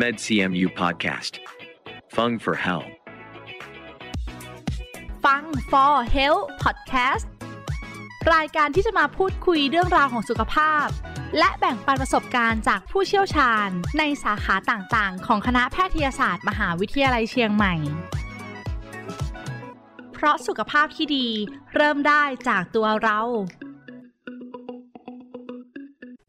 MedCMU Podcast. Fung for Hell. ฟัง for health podcast รายการที่จะมาพูดคุยเรื่องราวของสุขภาพ และแบ่งปันประสบการณ์จากผู้เชี่ยวชาญ ในสาขาต่างๆ ของคณะแพทยศาสตร์ มหาวิทยาลัยเชียงใหม่ เพราะสุขภาพที่ดีเริ่มได้จากตัวเรา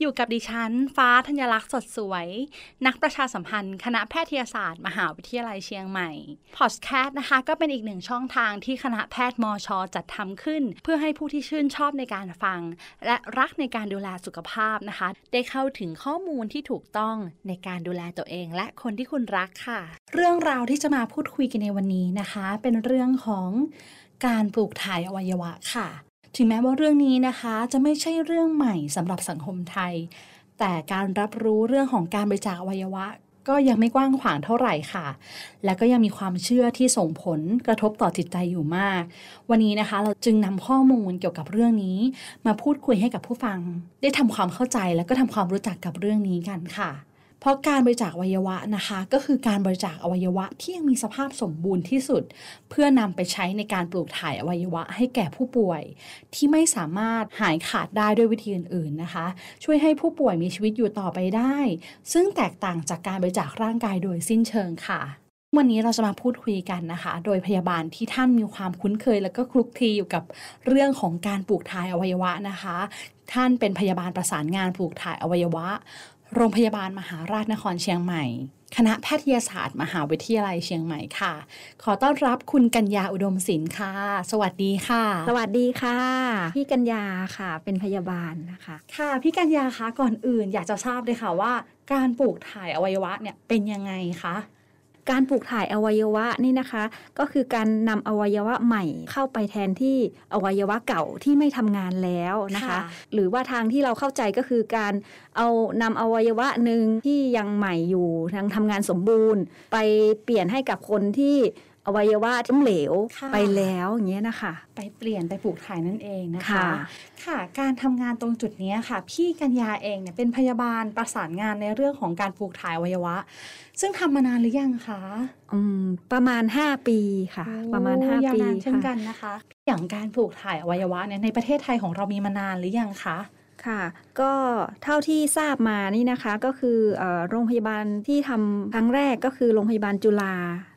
อยู่กับดิฉัน ฟ้าธัญลักษณ์สดสวย นักประชาสัมพันธ์ คณะแพทยศาสตร์ มหาวิทยาลัยเชียงใหม่ พอดแคสต์นะคะ ก็เป็นอีกหนึ่งช่องทางที่คณะแพทย์มอชอจัดทำขึ้น เพื่อให้ผู้ที่ชื่นชอบในการฟัง และรักในการดูแลสุขภาพนะคะ ได้เข้าถึงข้อมูลที่ถูกต้องในการดูแลตัวเอง และคนที่คุณรักค่ะ เรื่องราวที่จะมาพูดคุยกันในวันนี้นะคะ เป็นเรื่องของการปลูกถ่ายอวัยวะค่ะ ถึงแม้ว่าเรื่องนี้นะคะจะไม่ใช่เรื่องใหม่สำหรับสังคมไทย แต่การรับรู้เรื่องของการบริจาคอวัยวะ ก็ยังไม่กว้างขวางเท่าไหร่ค่ะ และก็ยังมีความเชื่อที่ส่งผลกระทบต่อจิตใจอยู่มาก วันนี้นะคะเราจึงนำข้อมูลเกี่ยวกับเรื่องนี้ มาพูดคุยให้กับผู้ฟัง ได้ทำความเข้าใจและก็ทำความรู้จักกับเรื่องนี้กันค่ะ เพราะการบริจาคอวัยวะนะคะ ก็คือการบริจาคอวัยวะที่ยังมีสภาพสมบูรณ์ที่สุด เพื่อนำไปใช้ในการปลูกถ่ายอวัยวะให้แก่ผู้ป่วย ที่ไม่สามารถหายขาดได้ด้วยวิธีอื่นๆนะคะ ช่วยให้ผู้ป่วยมีชีวิตอยู่ต่อไปได้ ซึ่งแตกต่างจากการบริจาคร่างกายโดยสิ้นเชิงค่ะวันนี้เราจะมาพูดคุยกันนะคะ โดยพยาบาลที่ท่านมีความคุ้นเคย และก็คลุกคลีอยู่กับเรื่องของการปลูกถ่ายอวัยวะนะคะ ท่านเป็นพยาบาลประสานงานปลูกถ่ายอวัยวะ โรงพยาบาลมหาราชนครเชียงใหม่ คณะแพทยศาสตร์ มหาวิทยาลัยเชียงใหม่ค่ะ ขอต้อนรับคุณกัญญาอุดมศิลป์ค่ะ สวัสดีค่ะ สวัสดีค่ะ พี่กัญญาค่ะ เป็นพยาบาลนะคะ ค่ะ พี่กัญญาคะก่อนอื่นอยากจะทราบเลยค่ะว่า การปลูกถ่ายอวัยวะเนี่ยเป็นยังไงคะ การปลูกถ่ายอวัยวะนี่นะคะ ก็คือการนำอวัยวะใหม่เข้าไปแทนที่อวัยวะเก่าที่ไม่ทำงานแล้วนะคะค่ะหรือว่าทางที่เราเข้าใจก็คือการเอานำอวัยวะหนึ่งที่ยังใหม่อยู่ยังทำงานสมบูรณ์ ไปเปลี่ยนให้กับคนที่ อวัยวะล้มเหลวค่ะไปแล้วอย่างเงี้ยนะคะ ไปเปลี่ยนไปปลูกถ่ายนั่นเองนะคะ ค่ะค่ะการทำงานตรงจุดนี้ค่ะ พี่กัญญาเองเนี่ยเป็นพยาบาลประสานงานในเรื่องของการปลูกถ่ายอวัยวะ ซึ่งทำมานานหรือยังคะอืมประมาณ 5 ปีค่ะ ประมาณโอ้5ยาวปีนานเช่นกัค่ะนนะคะ อย่างการปลูกถ่ายอวัยวะเนี่ยในประเทศไทยของเรามีมานานหรือยังคะ ค่ะ ก็เท่าที่ทราบมานี่นะคะก็คือเอ่อโรงพยาบาลที่ทำครั้งแรกก็คือโรงพยาบาลจุฬา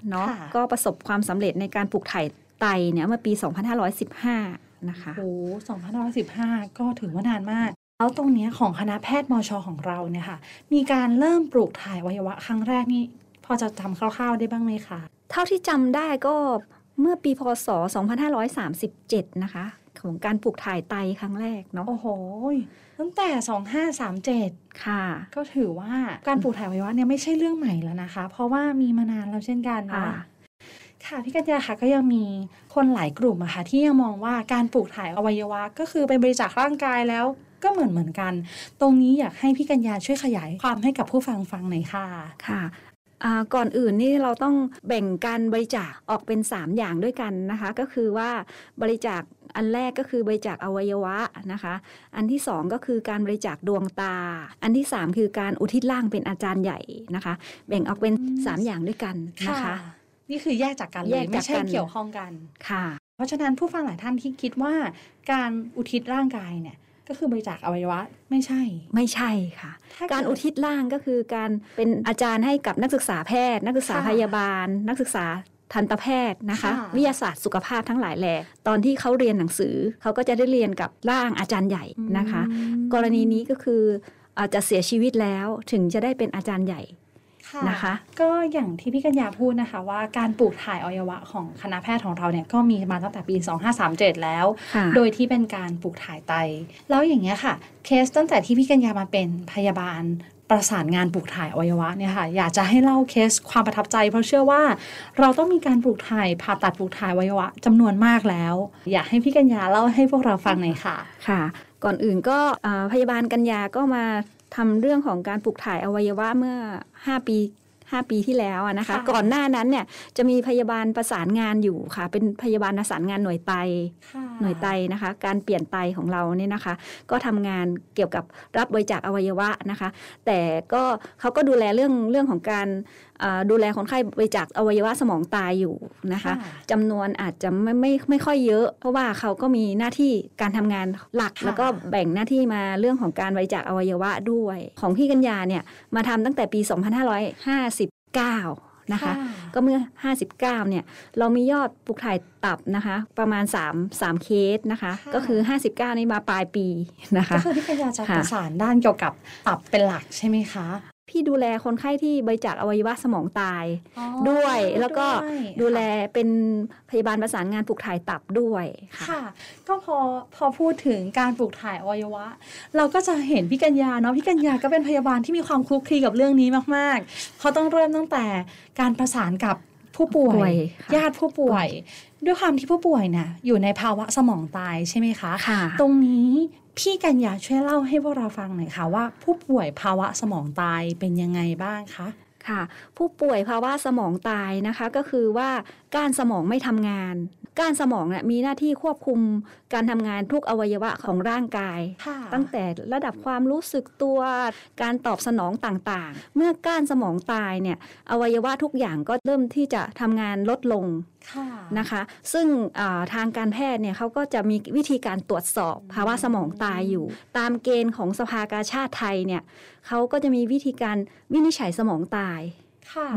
เนาะค่ะก็ประสบความสำเร็จในการปลูกถ่ายไตเนี่ยเมื่อปี 2515 นะคะโอ้2515 ก็ถือว่านานมาก แล้วตรงเนี้ยของคณะแพทย์มชของเราเนี่ยค่ะ มีการเริ่มปลูกถ่ายอวัยวะครั้งแรกนี่พอจะจำคร่าวๆได้บ้างไหมคะ เท่าที่จำได้ก็เมื่อปีพศ 2537 นะคะ ของการปลูกถ่ายไตครั้งแรกเนาะโอ้โหตั้งแต่ 2537 ค่ะ ก็ถือว่าการปลูกถ่ายอวัยวะเนี่ยไม่ใช่เรื่องใหม่แล้วนะคะ เพราะว่ามีมานานแล้วเช่นกันค่ะเนาะค่ะพี่กัญญาค่ะก็ยังมีคนหลายกลุ่มอะค่ะที่ยังมองว่าการปลูกถ่ายอวัยวะ ก็คือเป็นบริจาคร่างกายแล้วก็เหมือนเหมือนกัน ตรงนี้อยากให้พี่กัญญาช่วยขยายความให้กับผู้ฟังฟังหน่อยค่ะ ค่ะอ่า ก่อนอื่นนี่เราต้องแบ่งการบริจาคออกเป็น 3 อย่างด้วยกันนะคะ ก็คือว่าบริจาคอันแรกก็คือบริจาคอวัยวะนะคะ อันที่ 2 ก็คือการบริจาคดวงตา อันที่ 3 คือการอุทิศร่างเป็นอาจารย์ใหญ่นะคะ แบ่งออกเป็นอืม3อย่างด้วยกันนะคะ นี่คือแยกจากกันเลแยยกจากไม่ใช่กันเกี่ยวข้องกันค่ะ เพราะฉะนั้นผู้ฟังหลายท่านที่คิดว่าการอุทิศร่างกายเนี่ย ก็คือบริจาคอวัยวะไม่ใช่ ไม่ใช่ค่ะถ้เดการอุทิศร่างก็คือการเป็นอาจารย์ให้กับนักศึกษาแพทย์ นักศึกษาค่ะพยาบาล นักศึกษาทันตแพทย์นะคะค่ะวิทยาศาสตร์สุขภาพทั้งหลายแหละตอนที่เขาเรียนหนังสือเขาก็จะได้เรียนกับร่างอาจารย์ใหญ่นะคะอืมกรณีนี้ก็คืออาจจะเสียชีวิตแล้วถึงจะได้เป็นอาจารย์ใหญ่ค่ะ นะคะ ก็อย่างที่พี่กัญญาพูดนะคะว่าการปลูกถ่ายอวัยวะของคณะแพทย์ของเราเนี่ยก็มีมาตั้งแต่ปี 2537 แล้วค่ะโดยที่เป็นการปลูกถ่ายไต แล้วอย่างเงี้ยค่ะ เคสตั้งแต่ที่พี่กัญญามาเป็นพยาบาลประสานงานปลูกถ่ายอวัยวะเนี่ยค่ะอยากจะให้เล่าเคสความประทับใจ เพราะเชื่อว่า เราต้องมีการปลูกถ่ายผ่าตัดปลูกถ่ายอวัยวะจำนวนมากแล้ว อยากให้พี่กัญญาเล่าให้พวกเราฟังหน่อยค่ะค่ะ ก่อนอื่นก็อ่าพยาบาลกัญญาก็มา ทำเรื่องของการปลูกถ่ายอวัยวะเมื่อ 5 ปี5ปีที่แล้วอะนะคะค่ะก่อนหน้านั้นเนี่ยจะมีพยาบาลประสานงานอยู่ค่ะ เป็นพยาบาลประสานงานหน่วยไตค่ะหน่วยไตนะคะ การเปลี่ยนไตของเราเนี่ยนะคะ ก็ทำงานเกี่ยวกับรับบริจาคอวัยวะนะคะ แต่ก็เขาก็ดูแลเรื่องเรื่องของการเอ่อ ดูแลคนไข้บริจาคอวัยวะสมองตายอยู่นะคะจำนวนอาจจะไม่ไม่ไม่ค่อยเยอะ เพราะว่าเขาก็มีหน้าที่การทำงานหลักค่ะแล้วก็แบ่งหน้าที่มาเรื่องของการบริจาคอวัยวะด้วย ของพี่กัญญาเนี่ยมาทำตั้งแต่ปี 2559นะคะก็เมื่อ 59 เนี่ย เรามียอดปลูกถ่ายตับนะคะ ประมาณ 3 3 เคสนะคะค่ะก็คือ 59 นี่มาปลายปีนะคะ ก็คือพี่กัญญาจะค่ะประสานด้านเกี่ยวกับตับเป็นหลักใช่ไหมคะ พี่ดูแลคนไข้ที่บริจาคอวัยวะสมองตายอ๋อด้วยแล้วก็ด้วยดูแลเป็นพยาบาลประสานงานปลูกถ่ายตับด้วยค่ะค่ะ ก็พอพอพูดถึงการปลูกถ่ายอวัยวะ เราก็จะเห็นพี่กัญญาเนาะพี่กัญญาก็เป็นพยาบาลที่มีความคลุกคลีกับเรื่องนี้มากๆเขาต้องเริ่มตั้งแต่การประสานกับผู้ป่วป่วยยค่ะญาติผู้ป่วย ด้วยความที่ผู้ป่วยเนี่ยอยู่ในภาวะสมองตายใช่ไหมคะค่ะตรงนี้ พี่กัญญาช่วยเล่าให้พวกเราฟังหน่อยค่ะว่า ผู้ป่วยภาวะสมองตายเป็นยังไงบ้างคะค่ะผู้ป่วยภาวะสมองตายนะคะก็คือว่าก้านสมองไม่ทำงาน ก้านสมองเนี่ยมีหน้าที่ควบคุมการทำงานทุกอวัยวะของร่างกายค่ะตั้งแต่ระดับความรู้สึกตัวการตอบสนองต่างๆ เมื่อก้านสมองตายเนี่ยอวัยวะทุกอย่างก็เริ่มที่จะทำงานลดลงค่ะนะคะ ซึ่งอ่าทางการแพทย์เนี่ยเขาก็จะมีวิธีการตรวจสอบภาวะสมองตายอยู่ ตามเกณฑ์ของสภากาชาดไทยเนี่ยเขาก็จะมีวิธีการวินิจฉัยสมองตายค่ะ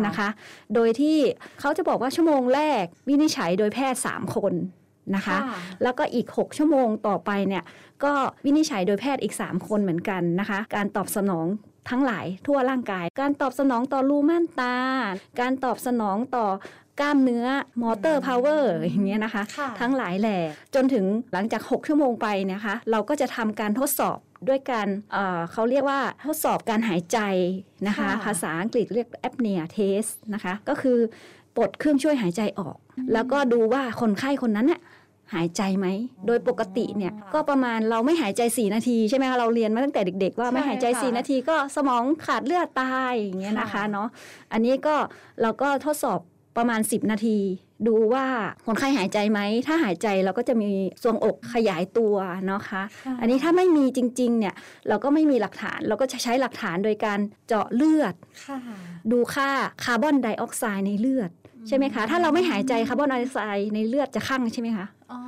นะคะ โดยที่เขาจะบอกว่าชั่วโมงแรกวินิจฉัยโดยแพทย์ 3 คนนะคะ แล้วก็อีก 6 ชั่วโมงต่อไปเนี่ยก็วินิจฉัยโดยแพทย์อีก 3 คนเหมือนกันนะคะ การตอบสนองทั้งหลายทั่วร่างกาย การตอบสนองต่อรูม่านตา การตอบสนองต่อกล้ามเนื้อ motor power อย่างเงี้ยนะคะค่ะทั้งหลายแหล่จนถึงหลังจาก 6 ชั่วโมงไปเนะคะ เราก็จะทำการทดสอบ ด้วยการเอ่อเขาเรียกว่าทดสอบการหายใจนะคะค่ะภาษาอังกฤษเรียก apnea test นะคะ ก็คือปลดเครื่องช่วยหายใจออก แล้วก็ดูว่าคนไข้คนนั้นน่ะหายใจไหม โดยปกติเนี่ยก็ประมาณเราไม่หายใจ 4 นาทีใช่ไหมคะเราเรียนมาตั้งแต่เด็ก ๆ ว่าไม่หายใจ 4 นาทีก็สมองขาดเลือดตายอย่างเงี้ยนะคะเนาะอันนี้ก็เราก็ทดสอบ ประมาณ 10 นาที ดูว่าคนไข้หายใจไหม ถ้าหายใจเราก็จะมีทรวงอกขยายตัวเนาะคะค่ะอันนี้ถ้าไม่มีจริง ๆ เนี่ย เราก็ไม่มีหลักฐานเราก็จะใช้หลักฐานโดยการเจาะเลือดค่ะดูค่าคาร์บอนไดออกไซด์ในเลือด ใช่ไหมคะ ถ้าเราไม่หายใจคาร์บอนไดออกไซด์ในเลือดจะคั่งใช่ไหมคะอ๋อ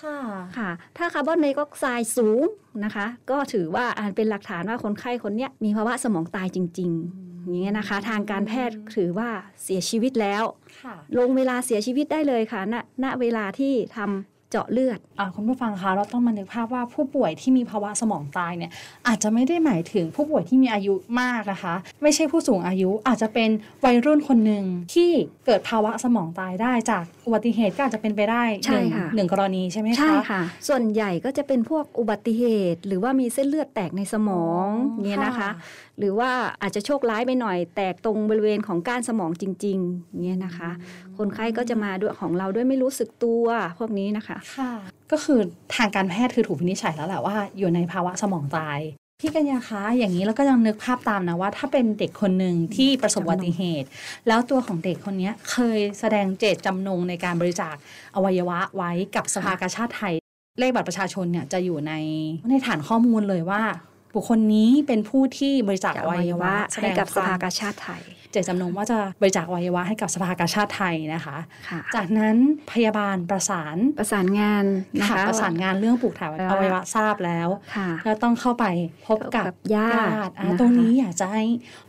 ค่ะค่ะ ถ้าคาร์บอนไดออกไซด์สูงนะคะ ก็ถือว่าอ่าเป็นหลักฐานว่าคนไข้คนเนี้ยมีภาวะสมองตายจริง ๆ อย่างเงี้ยนะคะ ทางการแพทย์ถือว่าเสียชีวิตแล้วค่ะลงเวลาเสียชีวิตได้เลยค่ะณณเวลาที่ทำ เจาะเลือดอ่าคุณผู้ฟังคะเราต้องมานึกภาพว่าผู้ป่วยที่มีภาวะสมองตายเนี่ยอาจจะไม่ได้หมายถึงผู้ป่วยที่มีอายุมากนะคะ ไม่ใช่ผู้สูงอายุอาจจะเป็นวัยรุ่นคนหนึ่งที่เกิดภาวะสมองตายได้จากอุบัติเหตุก็อาจจะเป็นไปได้ใช่หนึ่งค่ะหนึ่งกรณีใช่ไหมคะใช่ค่ะ ส่วนใหญ่ก็จะเป็นพวกอุบัติเหตุ หรือว่ามีเส้นเลือดแตกในสมองเงี้ยนะคะ หรือว่าอาจจะโชคร้ายไปหน่อย แตกตรงบริเวณของก้านสมองจริงๆเงี้ยนะคะ คนไข้ก็จะมาด้วยของเราด้วยไม่รู้สึกตัวพวกนี้นะคะค่ะก็คือทางการแพทย์คือถูกวินิจฉัยแล้วแหละว่าอยู่ในภาวะสมองตายพี่กัญญาคะอย่างนี้แล้วก็ยังนึกภาพตามนะว่า ถ้าเป็นเด็กคนหนึ่งที่ประสบอุบัติเหตุ แล้วตัวของเด็กคนนี้เคยแสดงเจตจำนงในการบริจาคอวัยวะไว้กับสภากาชาติไทย เลขบัตรประชาชนเนี่ยจะอยู่ในในฐานข้อมูลเลยว่า บุคคลนี้เป็นผู้ที่บริจาคอวัยวะแสดให้งกับสควาภามกาชาติไทย เจตจำนงว่าจะบริจาคอวัยวะให้กับสภากาชาติไทยนะคะค่ะจากนั้นพยาบาลประสานประสานงานนะค่ะคะประสานงานเรื่องปลูกถ่ายว่าอวัยวะทราบแล้วค่ะก็ต้องเข้าไปพบกับกับญาติอะนะคะตรงนี้อยากจะให้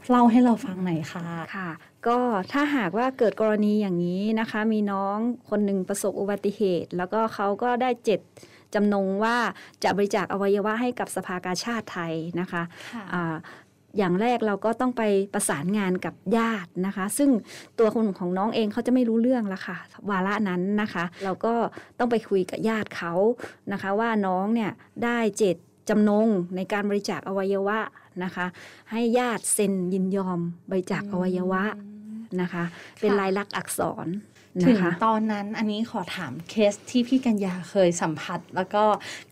เล่าให้เราฟังหน่อยค่ะค่ะก็ถ้าหากว่าเกิดกรณีอย่างนี้นะคะ มีน้องคนหนึ่งประสบอุบัติเหตุ แล้วก็เขาก็ได้เจ็ด จำนงว่าจะบริจาคอวัยวะให้กับสภากาชาติไทยนะคะอ่าอย่างแรกเราก็ต้องไปประสานงานกับญาตินะคะ ซึ่งตัวคนของน้องเองเขาจะไม่รู้เรื่องละค่ะ วาระนั้นนะคะ เราก็ต้องไปคุยกับญาติเขานะคะ ว่าน้องเนี่ยได้เจตจำนงในการบริจาคอวัยวะนะคะ ให้ญาติเซ็นยินยอมบริจาคอวัยวะนะคะ เป็นลายลักษณ์อักษร ถึนะงคะตอนนั้นอันนี้ขอถามเคสที่พี่กัญญาเคยสัมผัส แล้วก็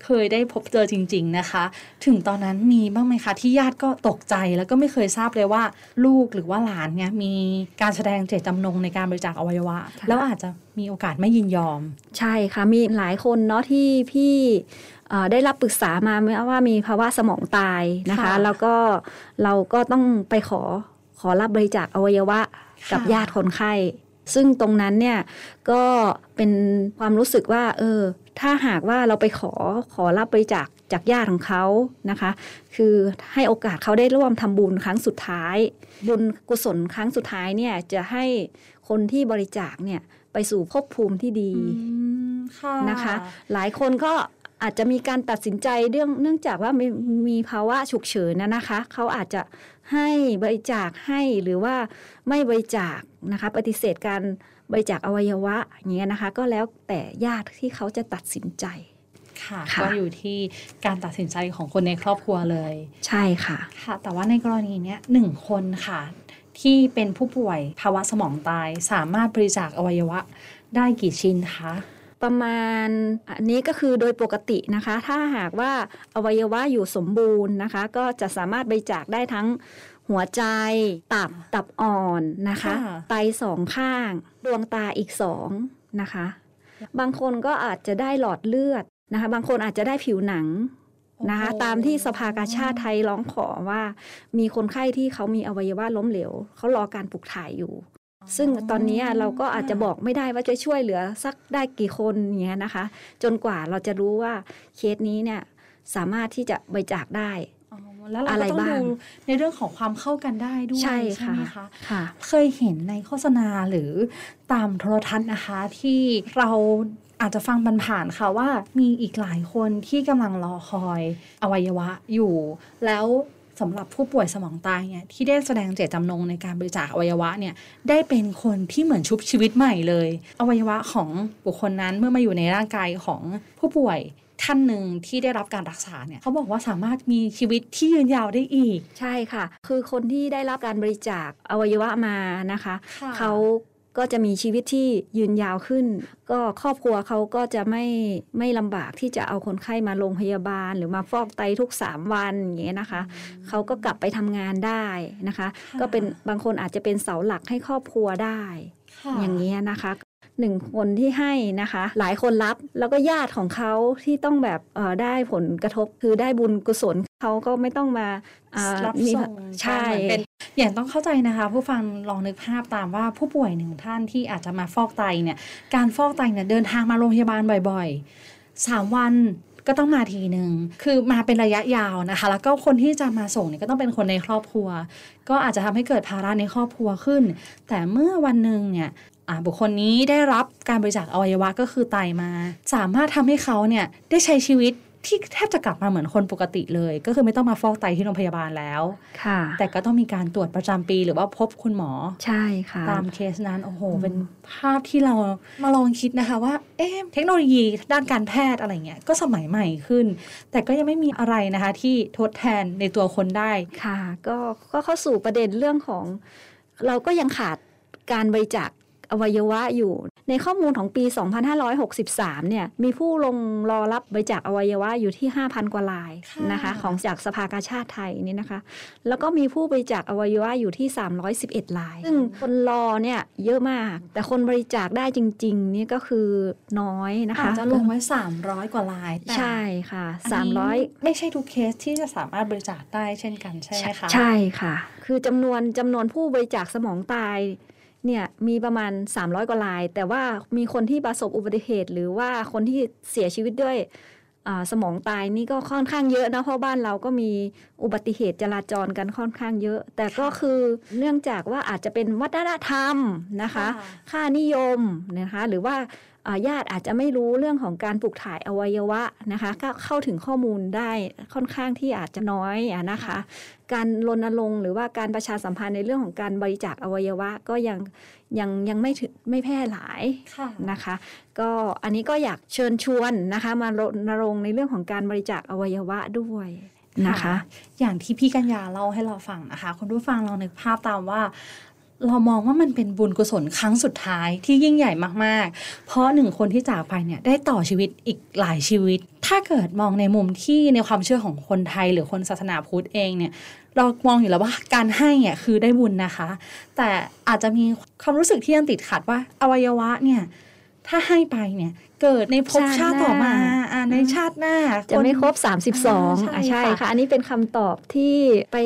เคยได้พบเจอจริง ๆนะคะ ถึงตอนนั้นมีบ้างไหมคะที่ญาติก็ตกใจแล้วก็ไม่เคยทราบเลยว่า ลูกหรือว่าหลานเนี่ยมีการแสดงเจตจำนงในการบริจาคอวัยวะค่ะแล้วอาจจะมีโอกาสไม่ยินยอม ใช่ค่ะมีหลายคนเนาะที่พี่เอ่อได้รับปรึกษามาว่ามีภาวะสมองตายนะคะค่ะแล้วก็เราก็ต้องไปขอขอรับบริจาคอวัยวะกับค่ะญาติคนไข้ ซึ่งตรงนั้นเนี่ยก็เป็นความรู้สึกว่าเออถ้าหากว่าเราไปขอขอรับบริจาคจากญาติของเขานะคะ คือให้โอกาสเขาได้ร่วมทำบุญครั้งสุดท้าย บุญกุศลครั้งสุดท้ายเนี่ยจะให้คนที่บริจาคเนี่ยไปสู่ภพภูมิที่ดีอืมค่ะนะคะ หลายคนก็ อาจจะมีการตัดสินใจเรื่องเนื่องจากว่ามีมีภาวะฉุกเฉินนะนะคะ เขาอาจจะให้บริจาคให้หรือว่าไม่บริจาคนะคะ ปฏิเสธการบริจาคอวัยวะอย่างเงี้ยนะคะ ก็แล้วแต่ญาติที่เขาจะตัดสินใจค่ะค่ะก็อยู่ที่การตัดสินใจของคนในครอบครัวเลย ใช่ค่ะค่ะ แต่ว่าในกรณีเนี้ยหนึ่งคนค่ะ ที่เป็นผู้ป่วยภาวะสมองตายสามารถบริจาคอวัยวะได้กี่ชิ้นคะ ประมาณอันนี้ก็คือโดยปกตินะคะ ถ้าหากว่าอวัยวะอยู่สมบูรณ์นะคะ ก็จะสามารถบริจาคได้ทั้งหัวใจตับตับอ่อนนะคะค่ะไตสองข้าง ดวงตาอีกสองนะคะ บางคนก็อาจจะได้หลอดเลือดนะคะ บางคนอาจจะได้ผิวหนังนะคะโอ้โหตามที่สภากาชาติไทยร้องขอว่า มีคนไข้ที่เขามีอวัยวะล้มเหลวเขารอการปลูกถ่ายอยู่ ซึ่งตอนนี้เราก็อาจจะบอกไม่ได้ว่าจะช่วยเหลือสักได้กี่คนอย่างเงี้ยนะคะ จนกว่าเราจะรู้ว่าเคสนี้เนี่ยสามารถที่จะบริจาคได้อ๋อแล้วเราอะไรก็ต้องบ้างดูในเรื่องของความเข้ากันได้ด้วยใช่ค่ะไหมคะค่ะเคยเห็นในโฆษณาหรือตามโทรทัศน์นะคะ ที่เราอาจจะฟังบันผ่านๆค่ะว่ามีอีกหลายคนที่กำลังรอคอยอวัยวะอยู่ แล้ว สำหรับผู้ป่วยสมองตายเนี่ยที่ได้แสดงเจตจำนงในการบริจาคอวัยวะเนี่ยได้เป็นคนที่เหมือนชุบชีวิตใหม่เลย อวัยวะของบุคคลนั้นเมื่อมาอยู่ในร่างกายของผู้ป่วยท่านหนึ่งที่ได้รับการรักษาเนี่ยเขาบอกว่าสามารถมีชีวิตที่ยืนยาวได้อีก ใช่ค่ะ คือคนที่ได้รับการบริจาคอวัยวะมานะคะค่ะเขา ก็จะมีชีวิตที่ยืนยาวขึ้น ก็ครอบครัวเขาก็จะไม่ไม่ลำบากที่จะเอาคนไข้มาโรงพยาบาล หรือมาฟอกไตทุก 3 วันอย่างเงี้ยนะคะ เขาก็กลับไปทำงานได้นะคะค่ะก็เป็นบางคนอาจจะเป็นเสาหลักให้ครอบครัวได้ค่ะอย่างนี้ยนะคะ หนึ่งคนที่ให้นะคะ หลายคนรับแล้วก็ญาติของเขาที่ต้องแบบเอ่อได้ผลกระทบคือได้บุญกุศลเขาก็ไม่ต้องมาอ่ารับมีส่งใช่เหมือนเป็นอย่างต้องเข้าใจนะคะ ผู้ฟังลองนึกภาพตามว่าผู้ป่วยหนึ่งท่านที่อาจจะมาฟอกไตเนี่ยการฟอกไตเนี่ยเดินทางมาโรงพยาบาลบ่อยๆสามวัน ก็ต้องมาทีหนึ่งคือมาเป็นระยะยาวนะคะ แล้วก็คนที่จะมาส่งเนี่ยก็ต้องเป็นคนในครอบครัว ก็อาจจะทำให้เกิดภาระในครอบครัวขึ้น แต่เมื่อวันหนึ่งเนี่ยบุคคลนี้ได้รับการบริจาคอวัยวะก็คือไตมา สามารถทำให้เขาเนี่ยได้ใช้ชีวิต ที่แทบจะกลับมาเหมือนคนปกติเลย ก็คือไม่ต้องมาฟอกไตที่โรงพยาบาลแล้วค่ะ แต่ก็ต้องมีการตรวจประจำปีหรือว่าพบคุณหมอใช่ค่ะ ตามเคสนั้น โอ้โห เป็นภาพที่เรามาลองคิดนะคะว่า เอ๊ะเทคโนโลยีด้านการแพทย์อะไรเงี้ยก็สมัยใหม่ขึ้น แต่ก็ยังไม่มีอะไรนะคะที่ทดแทนในตัวคนได้ค่ะ ก็ก็เข้าสู่ประเด็นเรื่องของ เราก็ยังขาดการบริจาค อวัยวะอยู่ ในข้อมูลของปี 2563 เนี่ย มีผู้ลงรอรับบริจาคอวัยวะอยู่ที่ 5,000 กว่ารายค่ะนะคะ ของจากสภากาชาติไทยนี่นะคะ แล้วก็มีผู้บริจาคอวัยวะอยู่ที่ 311 ราย ซึ่งคนรอเนี่ยเยอะมาก แต่คนบริจาคได้จริงๆนี่ก็คือน้อยนะคะอาจจะลงไว้ 300 กว่าลายแต่ใช่ค่ะอันนี้300 ไม่ใช่ทุกเคสที่จะสามารถบริจาคได้เช่นกันใช่ไหมคะ ใช่ค่ะ คือจำนวนจำนวนผู้บริจาคสมองตาย เนี่ยมีประมาณ 300 กว่าราย แต่ว่ามีคนที่ประสบอุบัติเหตุ หรือว่าคนที่เสียชีวิตด้วยอ่าสมองตายนี่ก็ค่อนข้างเยอะนะเพราะบ้านเราก็มีอุบัติเหตุจราจรกันค่อนข้างเยอะ แต่ก็คือเนื่องจากว่าอาจจะเป็นวัฒนธรรมนะคะ ค่ะค่านิยมนะคะหรือว่าอ่า ญาติอาจจะไม่รู้เรื่องของการปลูกถ่ายอวัยวะนะคะก็เข้าถึงข้อมูลได้ค่อนข้างที่อาจจะน้อยนะคะ การรณรงค์หรือว่าการประชาสัมพันธ์ในเรื่องของการบริจาคอวัยวะก็ยังยังยังไม่ถึงไม่แพร่หลายนะคะ ก็อันนี้ก็อยากเชิญชวนนะคะมารณรงค์ในเรื่องของการบริจาคอวัยวะด้วยนะคะ อย่างที่พี่กัญญาเล่าให้เราฟังนะคะ คุณผู้ฟังลองนึกภาพตามว่า เรามองว่ามันเป็นบุญกุศลครั้งสุดท้ายที่ยิ่งใหญ่มากๆ เพราะหนึ่งคนที่จากไปเนี่ยได้ต่อชีวิตอีกหลายชีวิต ถ้าเกิดมองในมุมที่ในความเชื่อของคนไทยหรือคนศาสนาพุทธเองเนี่ยเรามองอยู่แล้วว่าการให้เนี่ยคือได้บุญนะคะ แต่อาจจะมีความรู้สึกที่ยังติดขัดว่าอวัยวะเนี่ย ถ้าให้ไปเนี่ย เกิดในภพชาติต่อมาอ่าในชาติหน้า จะไม่ครบอ่า32อะใช่ใช่ค่ะค่ะ อันนี้เป็นคำตอบที่ไป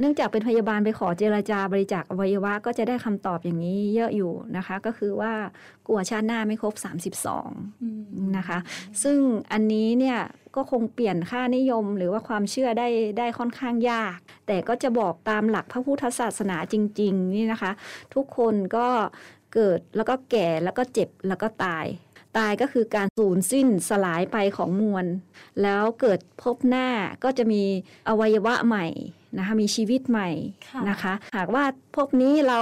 เนื่องจากเป็นพยาบาลไปขอเจรจาบริจาคอวัยวะ ก็จะได้คำตอบอย่างนี้เยอะอยู่นะคะ ก็คือว่ากลัวชาติหน้าไม่ครบ 32อืมนะคะ ซึ่งอันนี้เนี่ยก็คงเปลี่ยนค่านิยมหรือว่าความเชื่อได้ได้ค่อนข้างยาก แต่ก็จะบอกตามหลักพระพุทธศาสนาจริง ๆ นี่นะคะ ทุกคนก็ เกิดแล้วก็แก่แล้วก็เจ็บแล้วก็ตาย ตายก็คือการสูญสิ้นสลายไปของมวล แล้วเกิดพบหน้าก็จะมีอวัยวะใหม่นะคะมีชีวิตใหม่ค่ะนะคะ หากว่าพบนี้เรา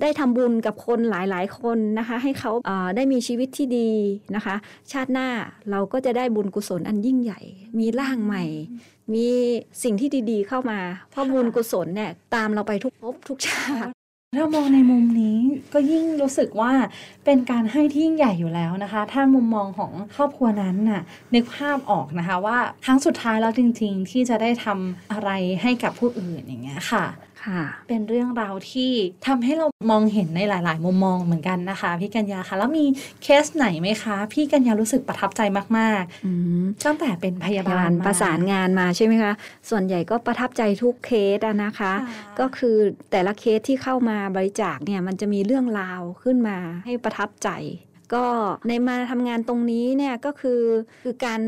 ได้ทำบุญกับคนหลายๆ คนนะคะ ให้เขาเอ่อได้มีชีวิตที่ดีนะคะ ชาติหน้าเราก็จะได้บุญกุศลอันยิ่งใหญ่ มีร่างใหม่ มีสิ่งที่ดีๆเข้ามา เพราะบุญกุศลเนี่ยตามเราไปทุกภพทุกชาติ ถ้ามองในมุมนี้ก็ยิ่งรู้สึกว่าเป็นการให้ที่ยิ่งใหญ่อยู่แล้วนะคะ ถ้ามุมมองของครอบครัวนั้นน่ะนึกภาพออกนะคะว่าครั้งสุดท้ายแล้วจริง ๆ ที่จะได้ทำอะไรให้กับผู้อื่นอย่างเงี้ยค่ะ ค่ะ เป็นเรื่องราวที่ทำให้เรามองเห็นในหลาย ๆ มุมมองเหมือนกันนะคะพี่กัญญาคะแล้วมีเคสไหนไหมคะ พี่กัญญารู้สึกประทับใจมากอืมๆตั้งแต่เป็นพยาพยาบาบาลลมาประสานงานมาใช่ไหมคะส่วนใหญ่ก็ประทับใจทุกเคสอะนะคะค่ะก็คือแต่ละเคสที่เข้ามาบริจาคเนี่ยมันจะมีเรื่องราวขึ้นมาให้ประทับใจ ก็ในมาทำงานตรงนี้เนี่ยก็คือคือการ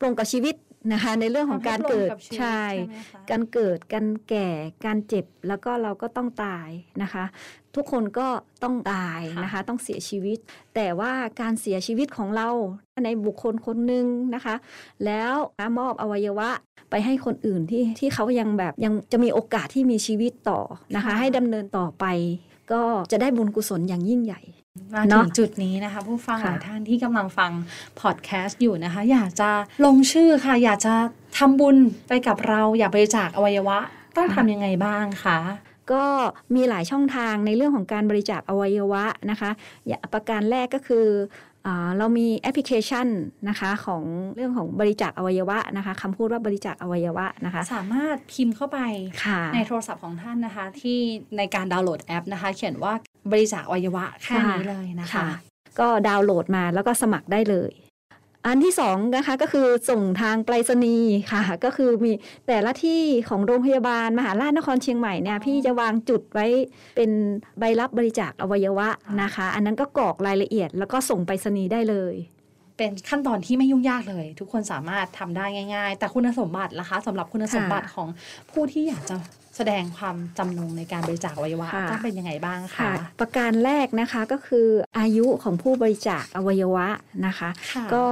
ปลงกับชีวิต นะคะ ในเรื่องของการเกิดทำให้ปลงบชีวิตใช่ไหมคะการเกิดการแก่การเจ็บแล้วก็เราก็ต้องตายนะคะ ทุกคนก็ต้องตายนะคะ ต้องเสียชีวิต แต่ว่าการเสียชีวิตของเราในบุคคลคนหนึ่งนะคะ แล้วมอบอวัยวะไปให้คนอื่นที่ที่เขายังแบบยังจะมีโอกาสที่มีชีวิตต่อนะคะค่ะให้ดำเนินต่อไป ก็จะได้บุญกุศลอย่างยิ่งใหญ่มาเนถึอะงจุดนี้นะคะ ผู้ฟังหค่ะลายท่านที่กำลังฟังพอดแคสต์อยู่นะคะ อยากจะลงชื่อค่ะ อยากจะทำบุญไปกับเรา อยากบริจาคอวัยวะ ต้องทำยังไงบ้างคะก็มีหลายช่องทางในเรื่องของการบริจาคอวัยวะนะคะอย่างประการแรกก็คืออา เรามีแอปพลิเคชันนะคะของเรื่องของบริจาคอวัยวะนะคะคำพูดว่าบริจาคอวัยวะนะคะ สามารถพิมพ์เข้าไปค่ะในโทรศัพท์ของท่านนะคะ ที่ในการดาวน์โหลดแอปนะคะ เขียนว่าบริจาคอวัยวะแค่นี้เลยนะคะ ก็ดาวน์โหลดมาแล้วก็สมัครได้เลย อันที่สองนะคะก็คือส่งทางไปรษณีย์ค่ะ ก็คือมีแต่ละที่ของโรงพยาบาลมหาราชนครเชียงใหม่เนี่ยพี่จะวางจุดไว้เป็นใบรับบริจาคอวัยวะนะคะ อันนั้นก็กรอกรายละเอียด แล้วก็ส่งไปรษณีย์ได้เลย เป็นขั้นตอนที่ไม่ยุ่งยากเลย ทุกคนสามารถทำได้ง่าย ๆ แต่คุณสมบัติล่ะคะสำหรับคุณสมบัติของผู้ที่อยากจะ แสดงความจำนงในการบริจาคอวัยวะค่ะต้องเป็นยังไงบ้างคะค่ะประการแรกนะคะก็คืออายุของผู้บริจาคอวัยวะนะคะค่ะก็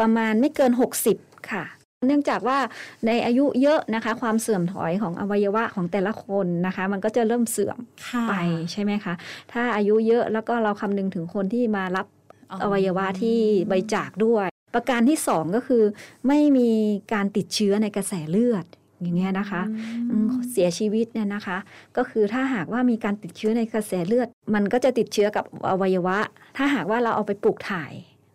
ประมาณไม่เกิน 60 ค่ะเนื่องจากว่าในอายุเยอะนะคะ ความเสื่อมถอยของอวัยวะของแต่ละคนนะคะ มันก็จะเริ่มเสื่อมค่ะไปใช่ไหมคะ ถ้าอายุเยอะแล้วก็เราคำนึงถึงคนที่มารับอวัยวะที่บริจาคด้วย ประการที่สองก็คือ ไม่มีการติดเชื้อในกระแสเลือด อย่างเงี้ยนะคะอืมเสียชีวิตเนี่ยนะคะ ก็คือถ้าหากว่ามีการติดเชื้อในกระแสเลือด มันก็จะติดเชื้อกับอวัยวะ ถ้าหากว่าเราเอาไปปลูกถ่าย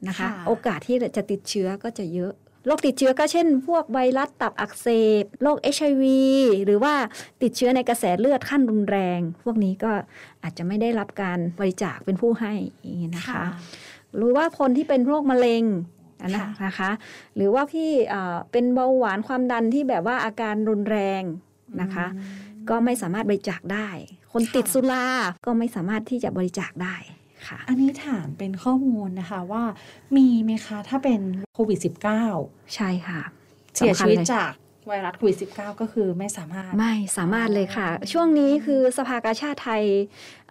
นะคะค่ะโอกาสที่จะติดเชื้อก็จะเยอะโรคติดเชื้อก็เช่น พวกไวรัสตับอักเสบโรค HIV หรือว่าติดเชื้อในกระแสเลือดขั้นรุนแรง พวกนี้ก็อาจจะไม่ได้รับการบริจาคเป็นผู้ให้อย่างนี้นะคะ หรือว่าคนที่เป็นโรคมะเร็งอะ นะค่ะนะคะ หรือว่าที่เอ่อเป็นเบาหวานความดันที่แบบว่าอาการรุนแรงนะคะ ก็ไม่สามารถบริจาคได้ คนติดค่ะสุราก็ไม่สามารถที่จะบริจาคได้ค่ะอันนี้ถามเป็นข้อมูลนะคะว่ามีไหมคะถ้าเป็นโควิด -19 ใช่ค่ะ เสียชีวิตสำคัญเลยจากไวรัสโควิด -19 ก็คือไม่สามารถ ไม่สามารถเลยค่ะ ช่วงนี้คือสภากาชาติไทย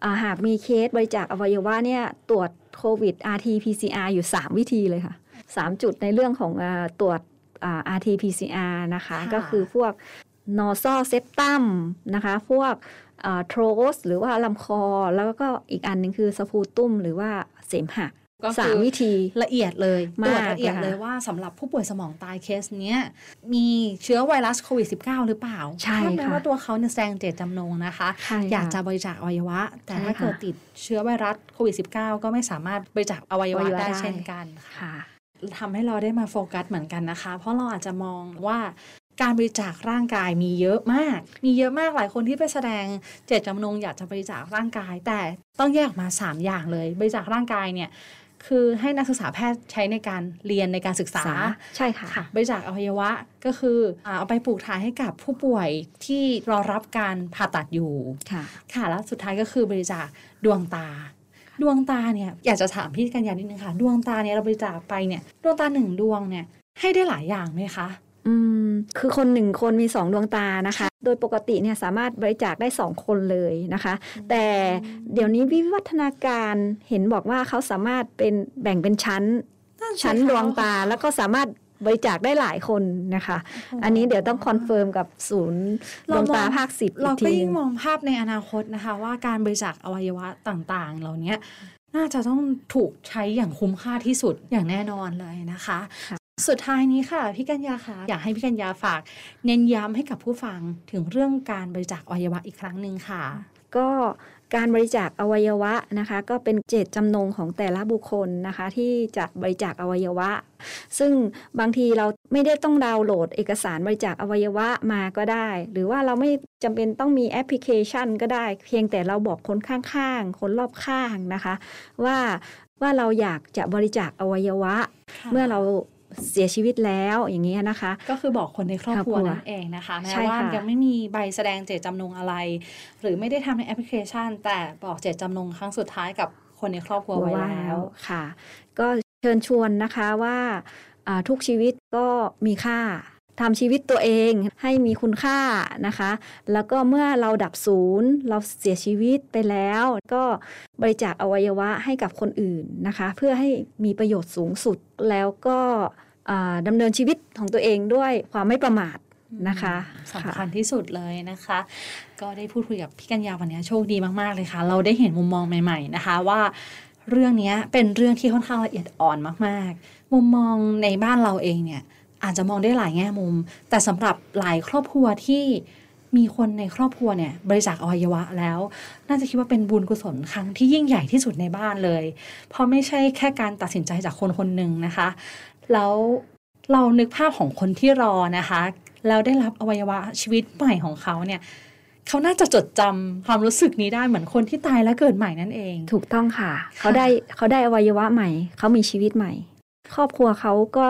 อ่าหากมีเคสบริจาคอวัยวะเนี่ยตรวจโควิด rt pcr อยู่ 3 วิธีเลยค่ะ 3 จุดในเรื่องของอาตรวจอ่า rt pcr นะคะค่ะก็คือพวกนอซอเซปตัมนะคะ พวกโทรสหรือว่าลำคอ แล้วก็อีกอันหนึงคือสพูตุ้มหรือว่าเสมหะก็สาคืมอวิธีละเอียดเลยมากตรวจละเอียดเลยค่ะเลยว่าสำหรับผู้ป่วยสมองตายเคสเนี้ยมีเชื้อไวรัสโควิด -19 หรือเปล่า ใช่ถ้าแม้ค่ะว่าตัวเขาเนี่ยแสดงเจตจำนงนะคะใช่ค่ะอยากจะบริจาคอวัยวะ แต่ใช่ถ้าค่ะเกิดติดเชื้อไวรัสโควิด -19 ก็ไม่สามารถบริจาคอวัยวะอวัยวะได้ได้เช่นกันค่ะค่ะ ทำให้เราได้มาโฟกัสเหมือนกันนะคะ เพราะเราอาจจะมองว่าการบริจาคร่างกายมีเยอะมาก มีเยอะมากหลายคนที่ไปแสดงเจตจำนงอยากจะบริจาคร่างกาย แต่ต้องแยกออกมา 3 อย่างเลย บริจาคร่างกายเนี่ยคือให้นักศึกษาแพทย์ใช้ในการเรียนในการศึกษาใช่ค่ะค่ะบริจาคอวัยวะก็คืออ่าเอาไปปลูกถ่ายให้กับผู้ป่วยที่รอรับการผ่าตัดอยู่ค่ะค่ะแล้วสุดท้ายก็คือบริจาคดวงตา ดวงตาเนี่ยอยากจะถามพี่กัญญานิดนึงค่ะ ดวงตาเนี่ยเราบริจาคไปเนี่ย ดวงตาหนึ่งดวงเนี่ยให้ได้หลายอย่างไหมคะอืมคือคนหนึ่งคนมีสองดวงตานะคะ โดยปกติเนี่ยสามารถบริจาคได้สองคนเลยนะคะ แต่เดี๋ยวนี้วิวัฒนาการเห็นบอกว่าเขาสามารถเป็นแบ่งเป็นชั้นชั้นดวงตาแล้วก็สามารถ บริจาคได้หลายคนนะคะ อันนี้เดี๋ยวต้อง confirm กับศูนย์ดวงตาภาคสิบอีเรากก็ทีหยิ่นึงงมองภาพในอนาคตนะคะ ว่าการบริจาคอวัยวะต่างๆ เหล่านี้น่าจะต้องถูกใช้อย่างคุ้มค่าที่สุดอย่างแน่นอนเลยนะคะค่ะสุดท้ายนี้ค่ะพี่กัญญาค่ะอยากให้พี่กัญญาฝาก เน้นย้ำให้กับผู้ฟังถึงเรื่องการบริจาคอวัยวะอีกครั้งหนึ่งค่ะ ก็ การบริจาคอวัยวะนะคะ ก็เป็นเจตจำนงของแต่ละบุคคลนะคะ ที่จะบริจาคอวัยวะ ซึ่งบางทีเราไม่ได้ต้องดาวน์โหลดเอกสารบริจาคอวัยวะมาก็ได้ หรือว่าเราไม่จำเป็นต้องมีแอปพลิเคชันก็ได้ เพียงแต่เราบอกคนข้างๆ คนรอบข้างนะคะ ว่าว่าเราอยากจะบริจาคอวัยวะ เมื่อเรา เสียชีวิตแล้วอย่างนี้ยนะคะ ก็คือบอกคนในครอบครัวครอบครัวนั่นเองนะคะแม้ใช่ว่าค่ะยังไม่มีใบแสดงเจตจำนงอะไร หรือไม่ได้ทำในแอปพลิเคชัน แต่บอกเจตจำนงครั้งสุดท้ายกับคนในครอบครัวไว้แล้วค่ะ ก็เชิญชวนนะคะว่าอ่าทุกชีวิตก็มีค่าทำชีวิตตัวเองให้มีคุณค่านะคะ แล้วก็เมื่อเราดับศูนย์ เราเสียชีวิตไปแล้ว ก็บริจาคอวัยวะให้กับคนอื่นนะคะ เพื่อให้มีประโยชน์สูงสุดแล้วก็อ่า ดำเนินชีวิตของตัวเองด้วยความไม่ประมาทนะคะสำคัญที่สุดเลยนะคะ ก็ได้พูดคุยกับพี่กัญญาวันนี้โชคดีมาก ๆ เลยค่ะ เราได้เห็นมุมมองใหม่ ๆ นะคะว่าเรื่องนี้เป็นเรื่องที่ค่อนข้างละเอียดอ่อนมาก ๆ มุมมองในบ้านเราเองเนี่ย อาจจะมองได้หลายแง่มุม แต่สำหรับหลายครอบครัวที่มีคนในครอบครัวเนี่ย บริจาคอวัยวะแล้ว น่าจะคิดว่าเป็นบุญกุศลครั้งที่ยิ่งใหญ่ที่สุดในบ้านเลย เพราะไม่ใช่แค่การตัดสินใจจากคนคนหนึ่งนะคะ แล้วเรานึกภาพของคนที่รอนะคะแล้วได้รับอวัยวะชีวิตใหม่ของเขาเนี่ยเขาน่าจะจดจำความรู้สึกนี้ได้เหมือนคนที่ตายแล้วเกิดใหม่นั่นเอง ถูกต้องค่ะ เขาได้เขาได้อวัยวะใหม่ เขามีชีวิตใหม่ ครอบครัวเขาก็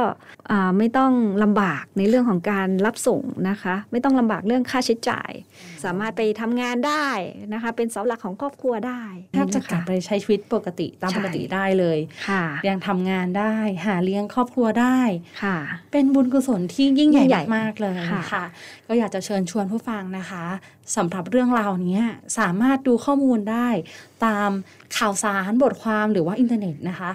อ่าไม่ต้องลำบากในเรื่องของการรับส่งนะคะ ไม่ต้องลำบากเรื่องค่าใช้จ่าย สามารถไปทำงานได้นะคะ เป็นเสาหลักของครอบครัวได้แทบจะกลับไปใช้ชีวิตปกติตามใช่ปกติได้เลยค่ะยังทำงานได้หาเลี้ยงครอบครัวได้ค่ะเป็นบุญกุศลที่ยิ่งใหญ่ยิ่งใหญ่มากๆเลยค่ะค่ะ ก็อยากจะเชิญชวนผู้ฟังนะคะสำหรับเรื่องราวนี้สามารถดูข้อมูลได้ ตามข่าวสารบทความหรือว่าอินเทอร์เน็ตนะคะ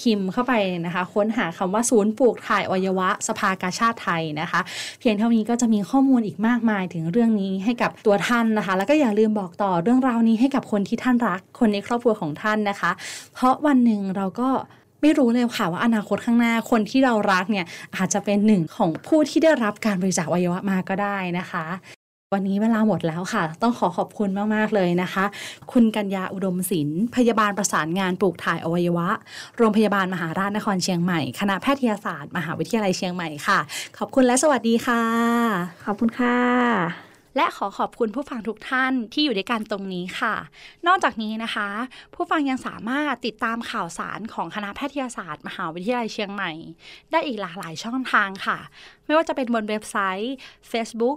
พิมพ์เข้าไปนะคะ ค้นหาคำว่าศูนย์ปลูกถ่ายอวัยวะสภากาชาติไทยนะคะ เพียงเท่านี้ก็จะมีข้อมูลอีกมากมายถึงเรื่องนี้ให้กับตัวท่านนะคะ แล้วก็อย่าลืมบอกต่อเรื่องราวนี้ให้กับคนที่ท่านรัก คนในครอบครัวของท่านนะคะ เพราะวันหนึ่งเราก็ไม่รู้เลยค่ะว่าอนาคตข้างหน้าคนที่เรารักเนี่ยอาจจะเป็นหนึ่งของผู้ที่ได้รับการบริจาคอวัยวะมาก็ได้นะคะ วันนี้เวลาหมดแล้วค่ะ ต้องขอขอบคุณมาก ๆ เลยนะคะ คุณกัญญาอุดมศิลป์พยาบาลประสานงานปลูกถ่ายอวัยวะ โรงพยาบาลมหาราชนครเชียงใหม่ คณะแพทยศาสตร์ มหาวิทยาลัยเชียงใหม่ค่ะ ขอบคุณและสวัสดีค่ะ ขอบคุณค่ะและขอขอบคุณผู้ฟังทุกท่านที่อยู่ด้วยกันตรงนี้ค่ะ นอกจากนี้นะคะ ผู้ฟังยังสามารถติดตามข่าวสารของคณะแพทยศาสตร์ มหาวิทยาลัยเชียงใหม่ ได้อีกหลากหลายช่องทางค่ะ ไม่ว่าจะเป็นบนเว็บไซต์ Facebook